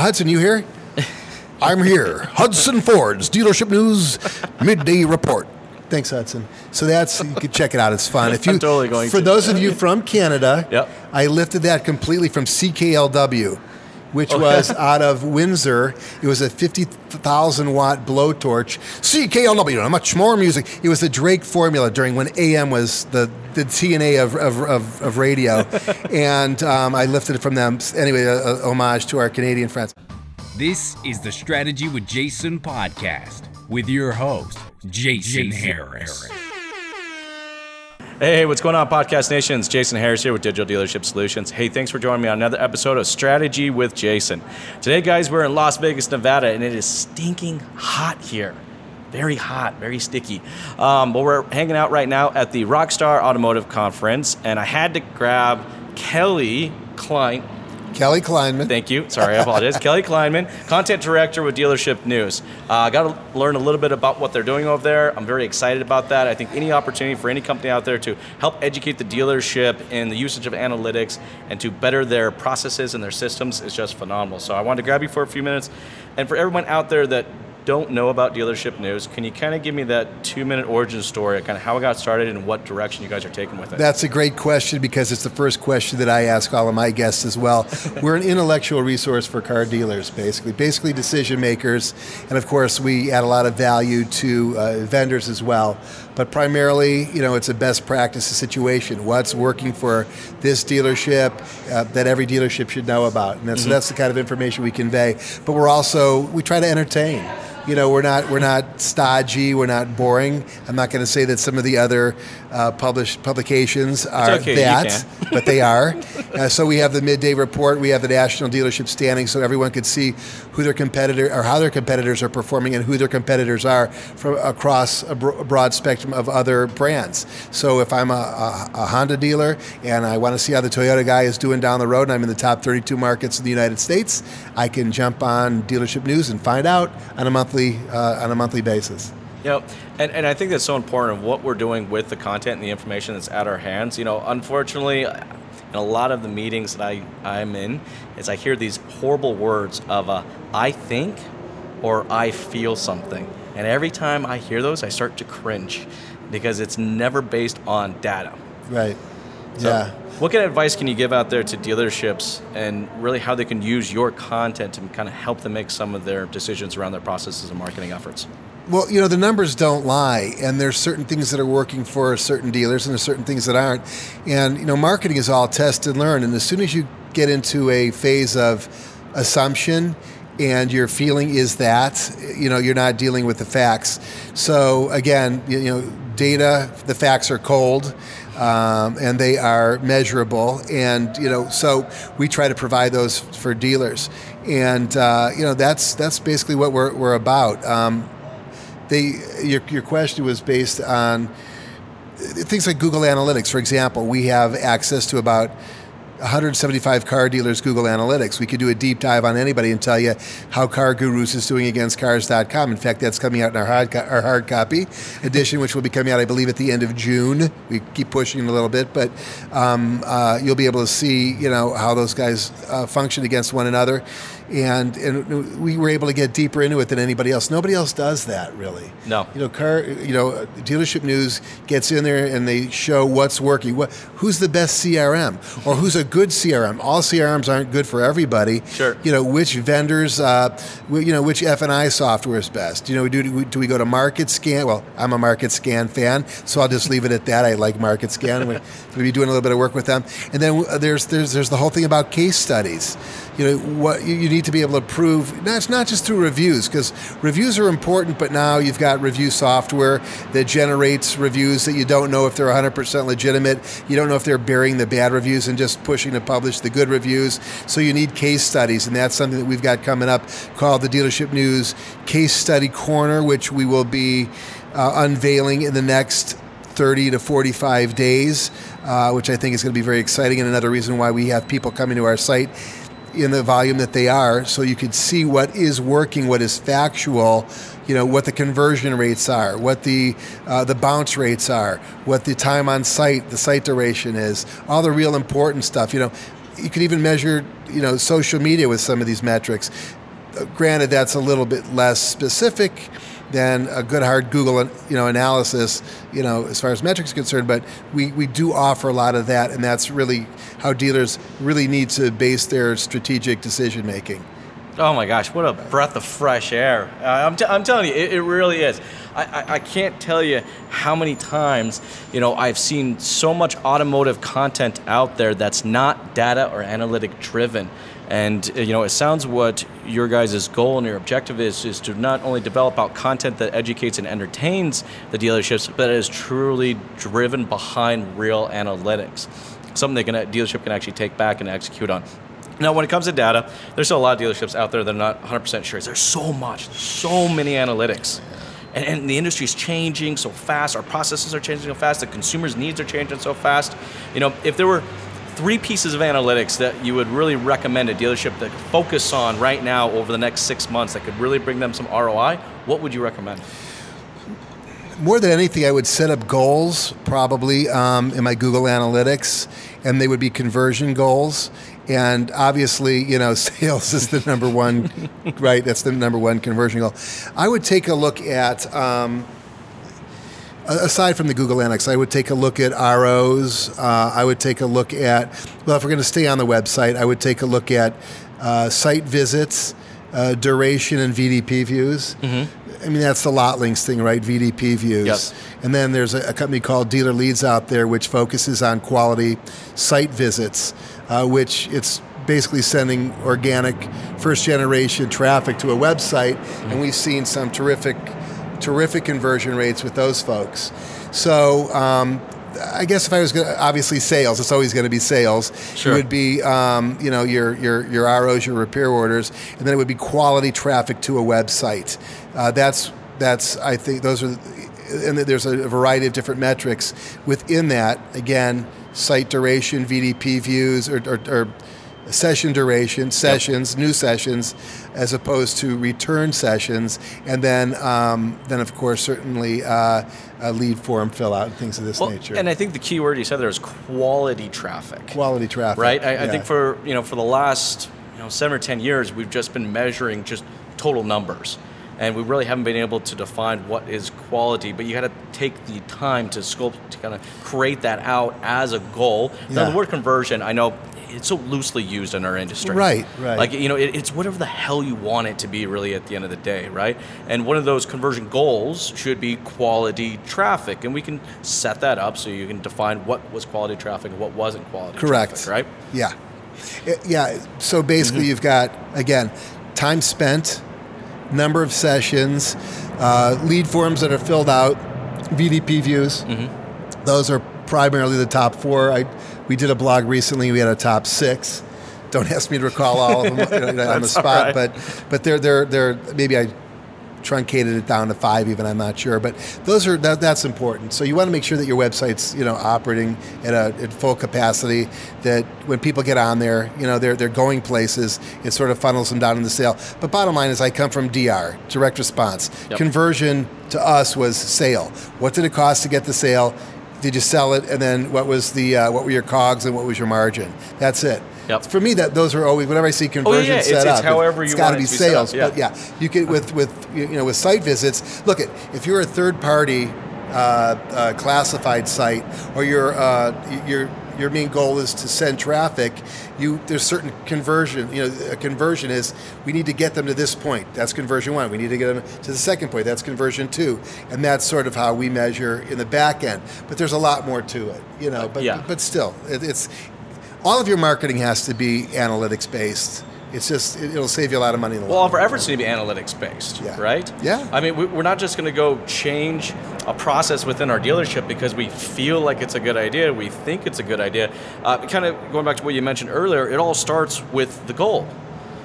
Hudson, you here? I'm here. Hudson Ford's dealership news midday report. Thanks, Hudson. So that's you can check it out. It's fun. If you I'm totally going for to. those of you from Canada, Yep. I lifted that completely from CKLW, which was out of Windsor. It was a fifty thousand watt blowtorch. CKLW, much more music. It was the Drake formula during when AM was the the TNA of of, of, of radio, and um, I lifted it from them. Anyway, a, a homage to our Canadian friends. This is the Strategy with Jason podcast with your host, Jason, Harris. Hey, what's going on, Podcast Nations? Jason Harris here with Digital Dealership Solutions. Hey, thanks for joining me on another episode of Strategy with Jason. Today, guys, we're in Las Vegas, Nevada, and it is stinking hot here. Very hot, very sticky. Um, but we're hanging out right now at the Rockstar Automotive Conference, and I had to grab Kelly Klein. Kelly Kleinman. Thank you. Sorry, I apologize. Kelly Kleinman, content director with Dealership News. I uh, got to learn a little bit about what they're doing over there. I'm very excited about that. I think any opportunity for any company out there to help educate the dealership in the usage of analytics and to better their processes and their systems is just phenomenal. So I wanted to grab you for a few minutes. And for everyone out there that don't know about dealership news, can you kind of give me that two minute origin story, kind of how it got started and what direction you guys are taking with it? That's a great question because it's the first question that I ask all of my guests as well. We're an intellectual resource for car dealers, basically, basically decision makers, and of course we add a lot of value to uh, vendors as well. But primarily, you know, it's a best practices situation. What's working for this dealership uh, that every dealership should know about, and that's, so that's the kind of information we convey. But we're also we try to entertain you know we're not we're not stodgy we're not boring. I'm not going to say that some of the other uh, published publications are okay, that but they are. Uh, so we have the midday report. We have the national dealership standing so everyone could see who their competitor or how their competitors are performing and who their competitors are from across a, bro- a broad spectrum of other brands. So if i'm a, a, a honda dealer and i want to see how the toyota guy is doing down the road and i'm in the top 32 markets in the united states i can jump on dealership news and find out on a monthly uh, on a monthly basis. You know, and, and I think that's so important of what we're doing with the content and the information that's at our hands. You know, unfortunately, in a lot of the meetings that I, I'm in, is I hear these horrible words of uh, I think or I feel something. And every time I hear those, I start to cringe because it's never based on data. Right. So yeah. What kind of advice can you give out there to dealerships and really how they can use your content to kind of help them make some of their decisions around their processes and marketing efforts? Well, you know, the numbers don't lie, and there's certain things that are working for certain dealers, and there's certain things that aren't. And, you know, marketing is all test and learn. And as soon as you get into a phase of assumption, and your feeling is that, you know, you're not dealing with the facts. So, again, you know, data, the facts are cold. Um, and they are measurable. And you know, so we try to provide those for dealers, and uh, you know, that's that's basically what we're, we're about. Um, they, your, your question was based on things like Google Analytics. For example, we have access to about 175 car dealers Google Analytics. We could do a deep dive on anybody and tell you how Car Gurus is doing against Cars.com. In fact, that's coming out in our hard, co- our hard copy edition, which will be coming out, I believe, at the end of June. We keep pushing a little bit, but um, uh, you'll be able to see, you know, how those guys uh, function against one another. And, and we were able to get deeper into it than anybody else. Nobody else does that, really. No. You know, car. You know, dealership news gets in there and they show what's working. What, who's the best CRM, or who's a good CRM? All CRMs aren't good for everybody. Sure. You know, which vendors, uh, you know, which F and I software is best. You know, do do we, do we go to Market Scan? Well, I'm a Market Scan fan, so I'll just leave it at that. I like Market Scan. We'll be doing a little bit of work with them. And then uh, there's there's there's the whole thing about case studies. You know, what you, you need to be able to prove. Now, it's not just through reviews because reviews are important, but now you've got review software that generates reviews that you don't know if they're 100% legitimate. You don't know if they're burying the bad reviews and just pushing to publish the good reviews. So you need case studies, and that's something that we've got coming up called the Dealership News Case Study Corner, which we will be uh, unveiling in the next 30 to 45 days, uh, which I think is going to be very exciting, and another reason why we have people coming to our site in the volume that they are, so you could see what is working, what is factual, you know, what the conversion rates are, what the uh, the bounce rates are, what the time on site, the site duration is, all the real important stuff. You know, you can even measure, you know, social media with some of these metrics. Granted, that's a little bit less specific than a good hard Google, you know, analysis, you know, as far as metrics concerned. But we, we do offer a lot of that, and that's really how dealers really need to base their strategic decision making. Oh my gosh, what a breath of fresh air. Uh, I'm, t- I'm telling you, it, it really is. I, I, I, can't tell you how many times, you know, I've seen so much automotive content out there that's not data or analytic driven. And uh, you know, it sounds what your guys' goal and your objective is is to not only develop out content that educates and entertains the dealerships, but is truly driven behind real analytics. Something that a dealership can actually take back and execute on. Now, when it comes to data, there's still a lot of dealerships out there that are not 100% sure. There's so much, so many analytics. And, and, the industry is changing so fast. Our processes are changing so fast. The consumers' needs are changing so fast. You know, if there were three pieces of analytics that you would really recommend a dealership to focus on right now over the next six months that could really bring them some ROI, what would you recommend? More than anything, I would set up goals probably um, in my Google Analytics, and they would be conversion goals. And obviously, you know, sales is the number one, right? That's the number one conversion goal. I would take a look at. Um, aside from the Google Analytics, I would take a look at ROs. Uh, I would take a look at, well, if we're going to stay on the website, I would take a look at uh, site visits, uh, duration, and VDP views. Mm-hmm. I mean, that's the LotLinx thing, right? VDP views. Yes. And then there's a, a, company called Dealer Leads out there, which focuses on quality site visits, uh, which it's basically sending organic first generation traffic to a website. Mm-hmm. And we've seen some terrific terrific conversion rates with those folks. So um, I guess if I was going to, obviously sales, it's always going to be sales. Sure. It would be, um, you know, your, your, your ROs, your repair orders, and then it would be quality traffic to a website. Uh, that's, that's, I think those are, and there's a variety of different metrics within that. Again, site duration, VDP views, or, or, or session duration, sessions, yep. new sessions, as opposed to return sessions, and then um, then of course certainly uh, a lead form fill out and things of this well, nature. And I think the key word you said there is quality traffic. Quality traffic, right? I, yeah. I think for you know for the last you know seven or ten years we've just been measuring just total numbers and we really haven't been able to define what is quality. But you got to take the time to sculpt to kind of create that out as a goal. Yeah. Now, the word conversion, I know it's so loosely used in our industry. Right, right. Like you know, it, it's whatever the hell you want it to be, really, at the end of the day, right? And one of those conversion goals should be quality traffic, and we can set that up so you can define what was quality traffic and what wasn't quality. Correct. Traffic, right? Yeah, yeah. So basically, mm-hmm. you've got again time spent, number of sessions, uh, lead forms that are filled out, VDP views. Mm-hmm. Those are primarily the top four. I we did a blog recently. We had a top six. Don't ask me to recall all of them you know, on the spot, right. but but they're they're they're maybe I truncated it down to five even i'm not sure but those are that, that's important so you want to make sure that your website's you know operating at a at full capacity that when people get on there you know they're they're going places it sort of funnels them down in the sale but bottom line is i come from dr direct response yep. conversion to us was sale what did it cost to get the sale did you sell it, and then what was the uh, what were your cogs and what was your margin? That's it. Yep. For me, that those are always whenever I see conversion oh, yeah, set it's, up, it's however it's you got to be sales. Yeah. But yeah, you can with with you know with site visits. Look at if you're a third party uh, uh, classified site or you're uh, you're your main goal is to send traffic, you there's certain conversion. You know, a conversion is we need to get them to this point. That's conversion one. We need to get them to the second point. That's conversion two, and that's sort of how we measure in the back end. But there's a lot more to it. You know, but yeah. but still, it, it's all of your marketing has to be analytics based. It's just it, will save you a lot of money. In the well, all of our efforts need to be analytics based, yeah. right? Yeah. I mean, we're not just going to go change a process within our dealership because we feel like it's a good idea, we think it's a good idea. Uh, kind of going back to what you mentioned earlier, it all starts with the goal,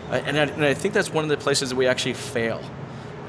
uh, and, I, and I think that's one of the places that we actually fail.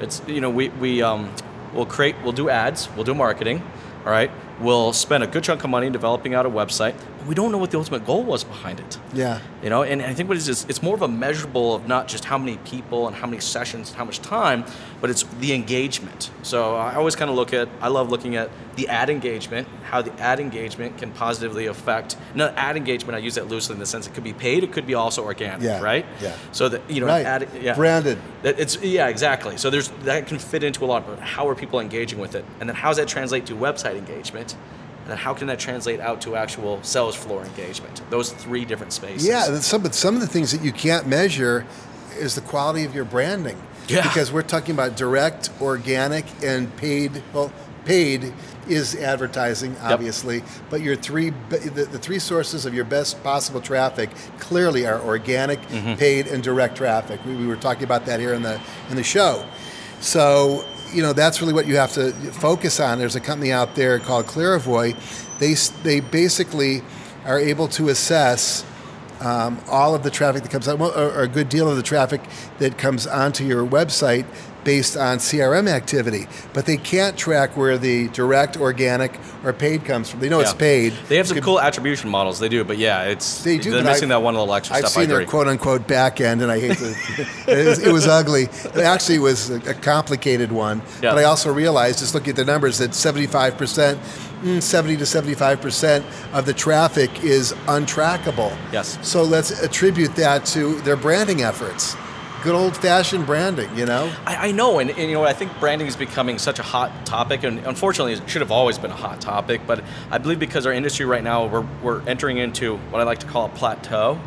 It's you know we we um, we'll create we'll do ads, we'll do marketing, all right, will spend a good chunk of money developing out a website. But we don't know what the ultimate goal was behind it. Yeah. You know, and I think what it is is it's more of a measurable of not just how many people and how many sessions, and how much time, but it's the engagement. So uh, I always kind of look at, I love looking at the ad engagement, how the ad engagement can positively affect. Not ad engagement, I use that loosely in the sense it could be paid, it could be also organic, Yeah, right? yeah. So that you know, Right. ad, yeah, Branded. It's yeah, exactly. So there's that can fit into a lot. But how are people engaging with it, and then how does that translate to website engagement? And then how can that translate out to actual sales floor engagement? Those three different spaces. Yeah, some, but some of the things that you can't measure is the quality of your branding. Yeah. Because we're talking about direct, organic, and paid. Well, paid is advertising, obviously, but your three the, the three sources of your best possible traffic clearly are organic, Mm-hmm. paid, and direct traffic. We, we were talking about that here in the in the show. So you know that's really what you have to focus on. There's a company out there called Clarivoy. They they basically are able to assess um, all of the traffic that comes out, or, a good deal of the traffic that comes onto your website based on CRM activity. But they can't track where the direct, organic, or paid comes from. They know it's paid. They have some cool attribution models. They do, but yeah, it's They do. They're missing I've- that one little extra I've stuff. I seen their quote unquote back end, and I hate to. it, was, it was ugly. It actually was a, complicated one. Yeah. But I also realized, just looking at the numbers, that 75 percent, mm, Mm, 70 to 75 percent of the traffic is untrackable. Yes. So let's attribute that to their branding efforts. Good old fashioned branding, you know. I, I know, and, and you know, I think branding is becoming such a hot topic, and unfortunately, it should have always been a hot topic. But I believe because our industry right now, we're, we're entering into what I like to call a plateau,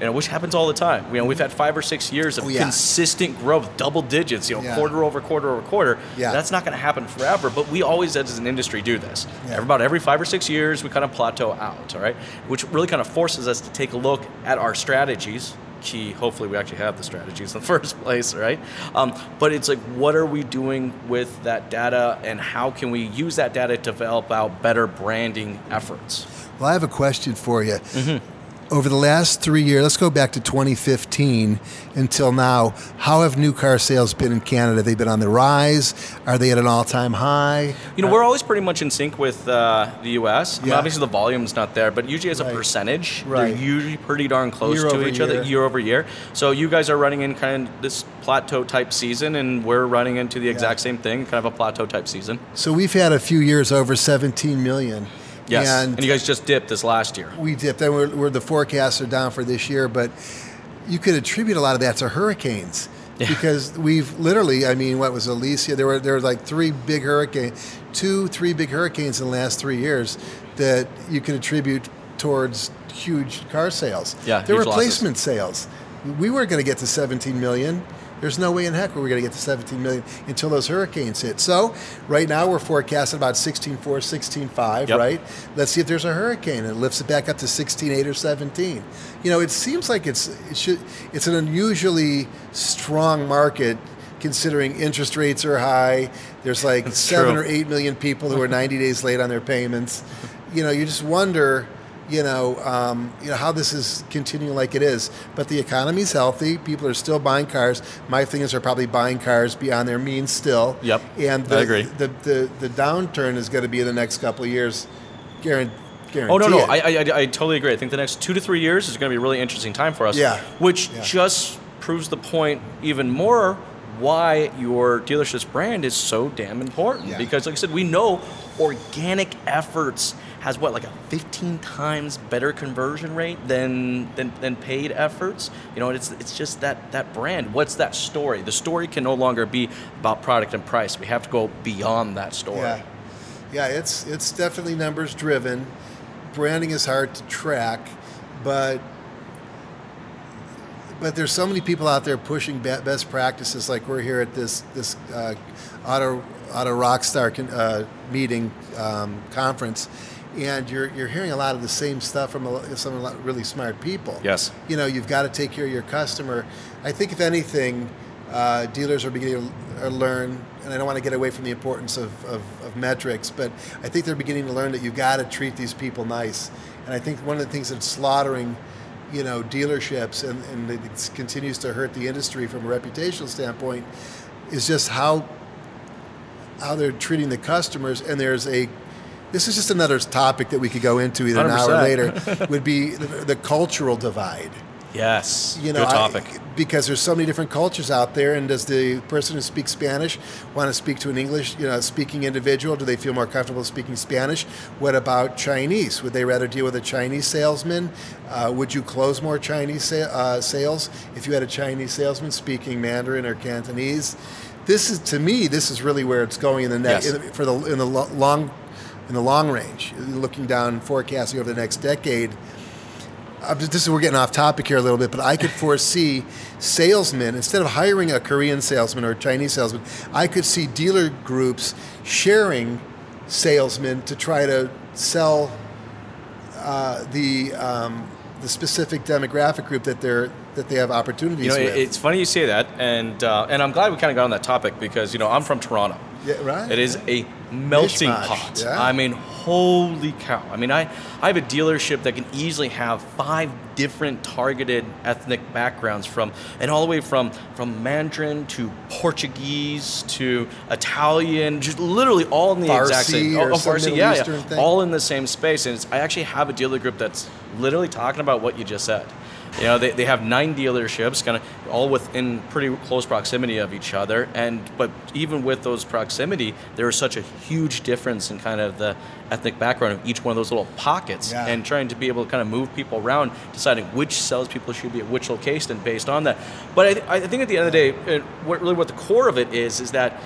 you know, which happens all the time. You know, we've had five or six years of Oh, yeah. consistent growth, double digits, you know, Yeah. quarter over quarter over quarter. Yeah. That's not going to happen forever, but we always, as an industry, do this. Yeah. About every five or six years, we kind of plateau out, all right? Which really kind of forces us to take a look at our strategies. Key, hopefully, we actually have the strategies in the first place, right? Um, but it's like, what are we doing with that data, and how can we use that data to develop out better branding efforts? Well, I have a question for you. Mm-hmm. Over the last three years, let's go back to 2015 until now. How have new car sales been in Canada? They've they been on the rise? Are they at an all-time high? You know, we're always pretty much in sync with uh, the U.S. I mean, obviously, the volume's not there, but usually as a Right. percentage, Right. they're usually pretty darn close Year to each other year. year over year. So you guys are running in kind of this plateau type season, and we're running into the exact same thing, kind of a plateau type season. So we've had a few years over 17 million. Yes, And, and, you guys just dipped this last year. we dipped. And we're, we're the forecasts are down for this year, but you could attribute a lot of that to hurricanes. Yeah. Because we've literally, I mean, what was Alicia? There were there were like three big hurricanes, two, three big hurricanes in the last three years that you could attribute towards huge car sales. Yeah, huge losses. replacement sales. We weren't going to get to 17 million. There's no way in heck we're going to get to 17 million until those hurricanes hit. So right now we're forecasting about 16.4, 16.5, Yep. right? Let's see if there's a hurricane and it lifts it back up to 16.8 or 17. You know, it seems like it's it should it's an unusually strong market considering interest rates are high. There's like That's seven true. or eight million people who are 90 days late on their payments. You know, you just wonder, you know, um, you know how this is continuing like it is. But the economy's healthy. People are still buying cars. My thing is, they're probably buying cars beyond their means still. Yep, And I the, agree. The, the the downturn is going to be in the next couple of years. Guaran- Guarantee. Oh no, no. I, I, I totally agree. I think the next two to three years is going to be a really interesting time for us. Yeah. Which Yeah. just proves the point even more why your dealership's brand is so damn important. Yeah. Because, like I said, we know organic efforts has what like a 15 times better conversion rate than than, than paid efforts. You know, it's it's just that that brand. What's that story? The story can no longer be about product and price. We have to go beyond that story. Yeah, yeah, it's it's definitely numbers driven. Branding is hard to track, but but there's so many people out there pushing be- best practices. Like we're here at this this uh, auto auto rockstar con- uh, meeting um, conference, and you're you're hearing a lot of the same stuff from a, some a lot of really smart people. Yes. you know you've got to take care of your customer. I think if anything, uh, dealers are beginning to learn, and I don't want to get away from the importance of, of, of metrics, but I think they're beginning to learn that you've got to treat these people nice. And I think one of the things that's slaughtering, you know, dealerships and, and it continues to hurt the industry from a reputational standpoint is just how how they're treating the customers. And there's a this is just another topic that we could go into either now or 100%. later. would be the, the cultural divide. Yes. You know, Good I- topic. because there's so many different cultures out there, and does the person who speaks Spanish want to speak to an English, you know, speaking individual? Do they feel more comfortable speaking Spanish? What about Chinese? Would they rather deal with a Chinese salesman? Uh, would you close more Chinese sa- uh, sales if you had a Chinese salesman speaking Mandarin or Cantonese? This is, to me, this is really where it's going in the next Yes. in for the in the lo- long in the long range, looking down forecasting over the next decade. Just- this is we're getting off topic here a little bit, but I could foresee salesmen instead of hiring a Korean salesman or a Chinese salesman, I could see dealer groups sharing salesmen to try to sell uh, the um, the specific demographic group that they're that they have opportunities You know, with. it's funny you say that, and uh, and I'm glad we kind of got on that topic because you know I'm from Toronto. Yeah, right. It is a melting Mishmash, pot. yeah. I mean, holy cow! I mean, I I have a dealership that can easily have five different targeted ethnic backgrounds from, and all the way from from Mandarin to Portuguese to Italian, just literally all in the exact same. or oh, oh Farsi, yeah, yeah, all in the same space. And it's, I actually have a dealer group that's literally talking about what you just said. You know, they, they have nine dealerships, kind of all within pretty close proximity of each other. And but even with those proximity, there is such a huge difference in kind of the ethnic background of each one of those little pockets, Yeah. and trying to be able to kind of move people around, deciding which salespeople should be at which location based on that. But I, th- I think at the end of the day, it, what really what the core of it is is that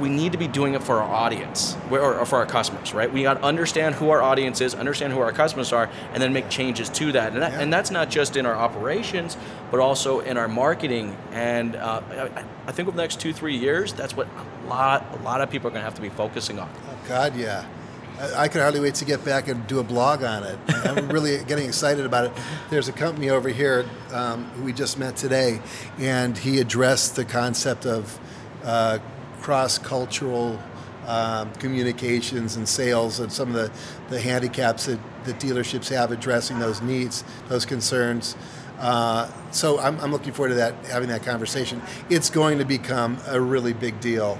we need to be doing it for our audience or for our customers, right? We got to understand who our audience is, understand who our customers are, and then make changes to that. And, that, and that's not just in our operations, but also in our marketing. And uh, I, I think over the next two, three years, that's what a lot, a lot of people are going to have to be focusing on. God, yeah. I, I could hardly wait to get back and do a blog on it. I'm really getting excited about it. There's a company over here um, who we just met today, and he addressed the concept of uh, cross-cultural um, communications and sales and some of the, the handicaps that, that dealerships have addressing those needs, those concerns. Uh, so I'm, I'm looking forward to that, having that conversation. It's going to become a really big deal.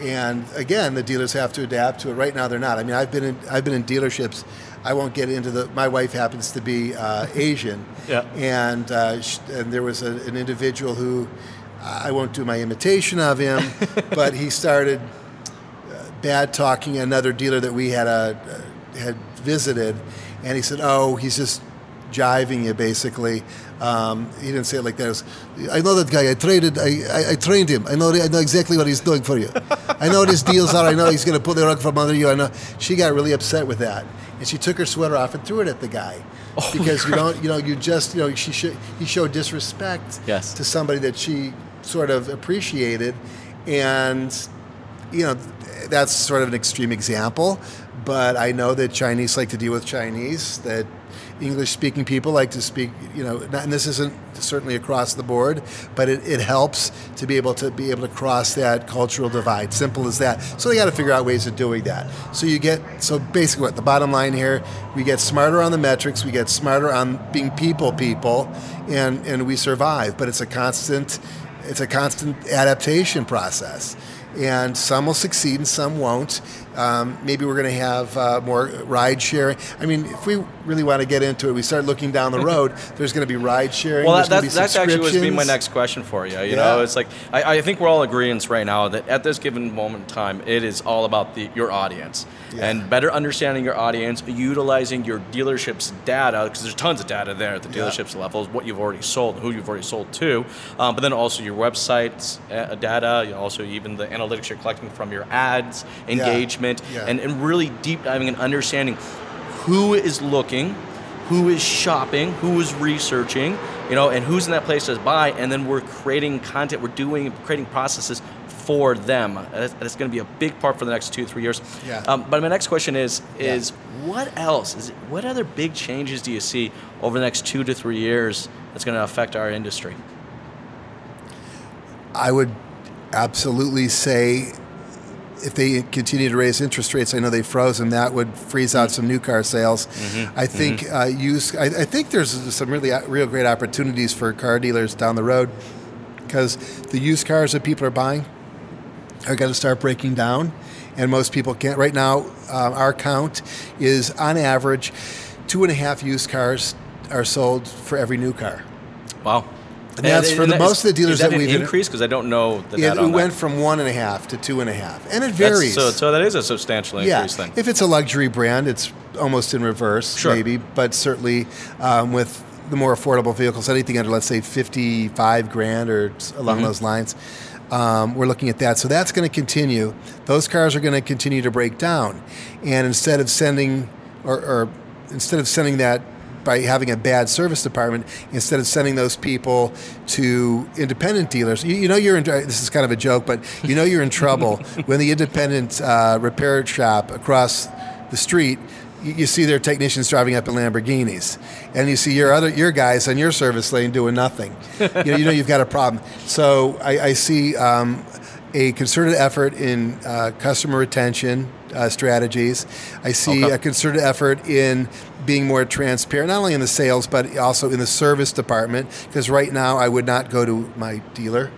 And again, the dealers have to adapt to it. Right now, they're not. I mean, I've been in, I've been in dealerships. I won't get into the. My wife happens to be uh, Asian, Yeah. and uh, sh- and there was a, an individual who I won't do my imitation of him, but he started uh, bad talking another dealer that we had uh, had visited, and he said, "Oh, he's just jiving you, basically." Um, he didn't say it like that. It was, I know that guy. I traded. I, I, I trained him. I know. I know exactly what he's doing for you. I know what his deals are. I know he's going to pull the rug from under you. I know. She got really upset with that, and she took her sweater off and threw it at the guy. because you don't, you know, you just, you know, she sh- he showed disrespect Yes. to somebody that she sort of appreciated, and you know, that's sort of an extreme example, but I know that Chinese like to deal with Chinese, that English speaking people like to speak, you know, and this isn't certainly across the board, but it, it helps to be able to be able to cross that cultural divide. Simple as that. So they got to figure out ways of doing that. So you get, so basically what the bottom line here, we get smarter on the metrics, we get smarter on being people people, and, and we survive, but it's a constant, it's a constant adaptation process and some will succeed and some won't. Um, maybe we're going to have uh, more ride sharing. I mean, if we really want to get into it, we start looking down the road. There's going to be ride sharing. Well, that, that's, actually was be my next question for you. You Yeah. know, it's like I, I think we're all agreeing right now that at this given moment in time, it is all about the, your audience Yeah. and better understanding your audience, utilizing your dealership's data because there's tons of data there at the Yeah. dealership's level, what you've already sold, who you've already sold to, um, but then also your website's uh, data, you know, also even the analytics you're collecting from your ads, engagement, Yeah. and, and really deep diving and understanding who is looking, who is shopping, who is researching, you know, and who's in that place to buy, and then we're creating content, we're doing creating processes for them. That's, that's going to be a big part for the next two, three years. Yeah. Um, but my next question is, Yeah. is what else? Is it, what other big changes do you see over the next two to three years that's going to affect our industry? I would absolutely say if they continue to raise interest rates, I know they froze them. That would freeze out some new car sales. Mm-hmm. I think uh, used. I, I think there's some really uh, real great opportunities for car dealers down the road because the used cars that people are buying are going to start breaking down, and most people can't. Right now, um, our count is on average two and a half used cars are sold for every new car. Wow. And that's for the, that- most of the dealers is that, that we've increased because I don't know the Yeah, it went that. from one and a half to two and a half, and it varies. So, so that is a substantial yeah, increase then. if it's a luxury brand, it's almost in reverse, Sure. maybe. But certainly, um, with the more affordable vehicles, anything under let's say fifty-five grand or along Mm-hmm. those lines, um, we're looking at that. So that's going to continue. Those cars are going to continue to break down, and instead of sending, or, or instead of sending that by having a bad service department, instead of sending those people to independent dealers, you, you know you're in. This is kind of a joke, but you know you're in trouble when the independent uh, repair shop across the street. You see their technicians driving up in Lamborghinis, and you see your other your guys on your service lane doing nothing. you, know, you know you've got a problem. So I, I see um, a concerted effort in uh, customer retention uh, strategies. I see Okay. a concerted effort in being more transparent, not only in the sales but also in the service department. Because right now, I would not go to my dealer.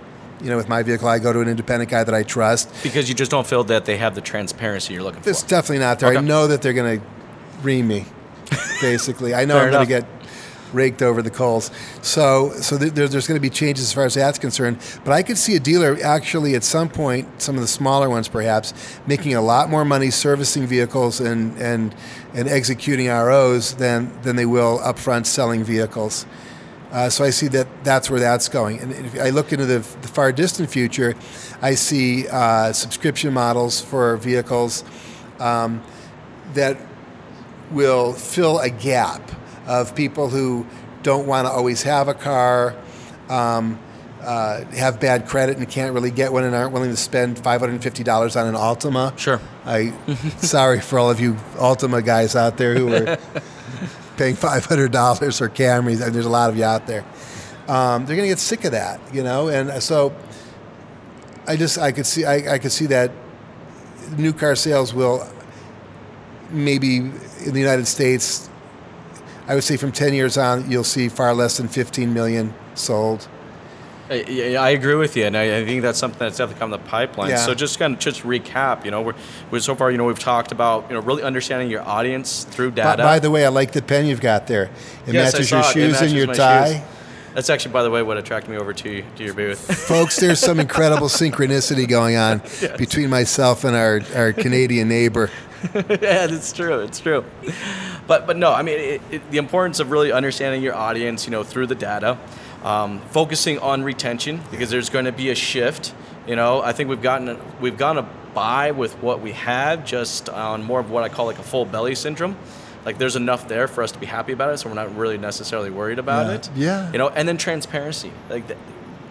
You know, with my vehicle, I go to an independent guy that I trust. because you just don't feel that they have the transparency you're looking for. It's definitely not there. I know that they're going to ream me. Basically, I know I'm going to get raked over the coals. So, so th- there, there's going to be changes as far as that's concerned. But I could see a dealer actually at some point, some of the smaller ones perhaps, making a lot more money servicing vehicles and and and executing ROs than than they will upfront selling vehicles. Uh, so I see that that's where that's going. And if I look into the, the far distant future, I see uh, subscription models for vehicles um, that will fill a gap of people who don't want to always have a car, um, uh, have bad credit and can't really get one, and aren't willing to spend five hundred and fifty dollars on an Altima. Sure. I sorry for all of you Altima guys out there who are paying five hundred dollars for Camrys. and There's a lot of you out there. Um, they're going to get sick of that, you know, and so I just I could see I, I could see that new car sales will maybe in the United States. I would say from ten years on, you'll see far less than fifteen million sold. I, I agree with you, and I, I think that's something that's definitely come the pipeline. Yeah. So just kind of just recap, you know, we're, we're so far, you know, we've talked about you know really understanding your audience through data. by the way, I like the pen you've got there. It Yes, I matches your shoes matches and your tie. shoes. That's actually, by the way, what attracted me over to to your booth. Folks, there's some incredible synchronicity going on between myself and our, our Canadian neighbor. yeah, it's true. It's true. But but no, I mean it, it, the importance of really understanding your audience, you know, through the data, um, focusing on retention because there's going to be a shift. You know, I think we've gotten we've gone by with what we have just on more of what I call like a full belly syndrome. Like there's enough there for us to be happy about it, so we're not really necessarily worried about Yeah. it. Yeah. You know, and then transparency. Like that,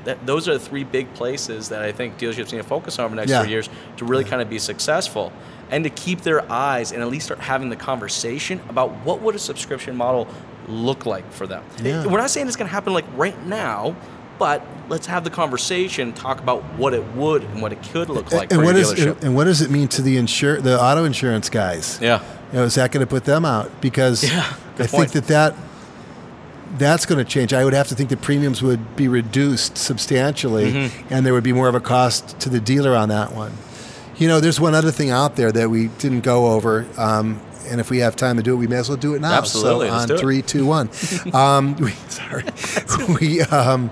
that, those are the three big places that I think dealerships need to focus on over the next Yeah. three years to really kind of be successful and to keep their eyes and at least start having the conversation about what would a subscription model look like for them. Yeah. We're not saying it's going to happen like right now, but let's have the conversation, talk about what it would and what it could look like and for what is and what does it mean to the insur the auto insurance guys? yeah. You know, is that going to put them out? Because Yeah, I good think that that that's going to change. I would have to think the premiums would be reduced substantially, Mm-hmm. and there would be more of a cost to the dealer on that one. You know, there's one other thing out there that we didn't go over, um, and if we have time to do it, we may as well do it now. Absolutely, So on three, two, one. um, we, sorry, we. Um,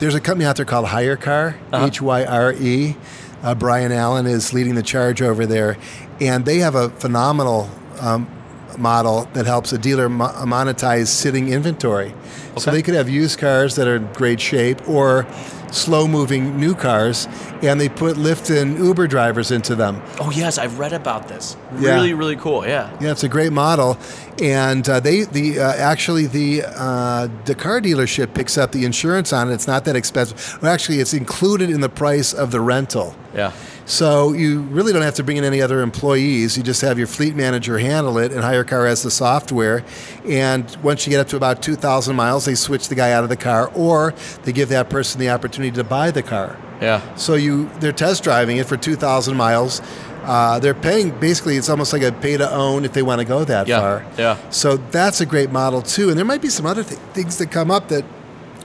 there's a company out there called HyreCar, Uh-huh. H Y R E. Uh, Brian Allen is leading the charge over there, and they have a phenomenal um, model that helps a dealer mo- monetize sitting inventory. So they could have used cars that are in great shape or slow-moving new cars, and they put Lyft and Uber drivers into them. Oh yes, I've read about this. Yeah. Really, really cool. Yeah. Yeah, it's a great model, and uh, they the uh, actually the uh, the car dealership picks up the insurance on it. It's not that expensive. Well, actually, it's included in the price of the rental. Yeah. So you really don't have to bring in any other employees. You just have your fleet manager handle it, and HyreCar has the software. And once you get up to about 2,000 miles, they switch the guy out of the car, or they give that person the opportunity to buy the car. Yeah. So you they're test driving it for 2,000 miles. Uh, they're paying basically it's almost like a pay to own if they want to go that Yeah, far. yeah. So that's a great model too. And there might be some other th- things that come up that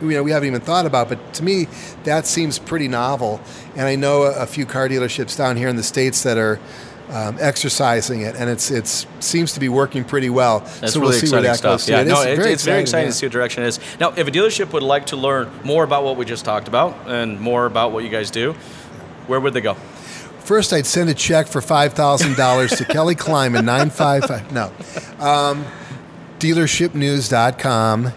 you know we haven't even thought about. But to me, that seems pretty novel. And I know a, a few car dealerships down here in the states that are. Um, exercising it, and it's it's seems to be working pretty well. That's so really we'll see exciting where that stuff. goes. Yeah, It no, is it- very it's very exciting yeah. to see what direction it is. Now, if a dealership would like to learn more about what we just talked about and more about what you guys do, where would they go? First, I'd send a check for five thousand dollars to Kelly Kleiman nine five five. No, um, dealershipnews.com.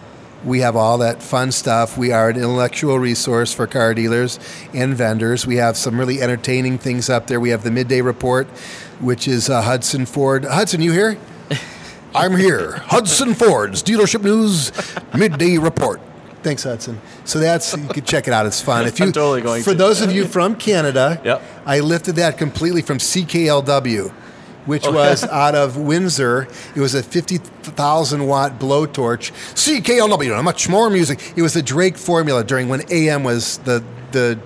We have all that fun stuff. We are an intellectual resource for car dealers and vendors. We have some really entertaining things up there. We have the midday report, which is uh, Hudson Ford. Hudson, you here? I'm here. Hudson Ford's Dealership News Midday Report. Thanks, Hudson. So that's you can check it out. It's fun. If you I'm totally going for to. those of you from Canada, Yep. I lifted that completely from CKLW, which Okay. was out of Windsor. It was a 50,000 watt blowtorch. CKLW, much more music. It was the Drake formula during when AM was the the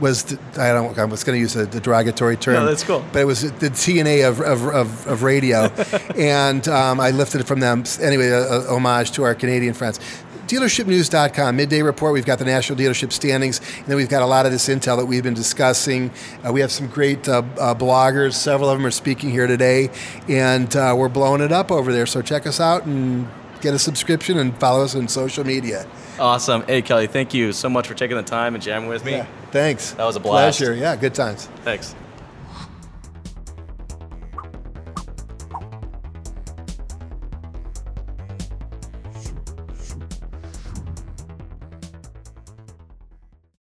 was the, I don't I was going to use a, the derogatory term. No, that's cool. But it was the TNA of of, of, of radio, and um, I lifted it from them. Anyway, a, a homage to our Canadian friends. Dealershipnews.com, midday report. We've got the national dealership standings, and then we've got a lot of this intel that we've been discussing. Uh, we have some great uh, uh, bloggers. Several of them are speaking here today, and uh, we're blowing it up over there. So check us out and get a subscription and follow us on social media. Awesome. Hey, Kelly, thank you so much for taking the time and jamming with me. Yeah, thanks. That was a blast. Pleasure. Yeah, good times. Thanks.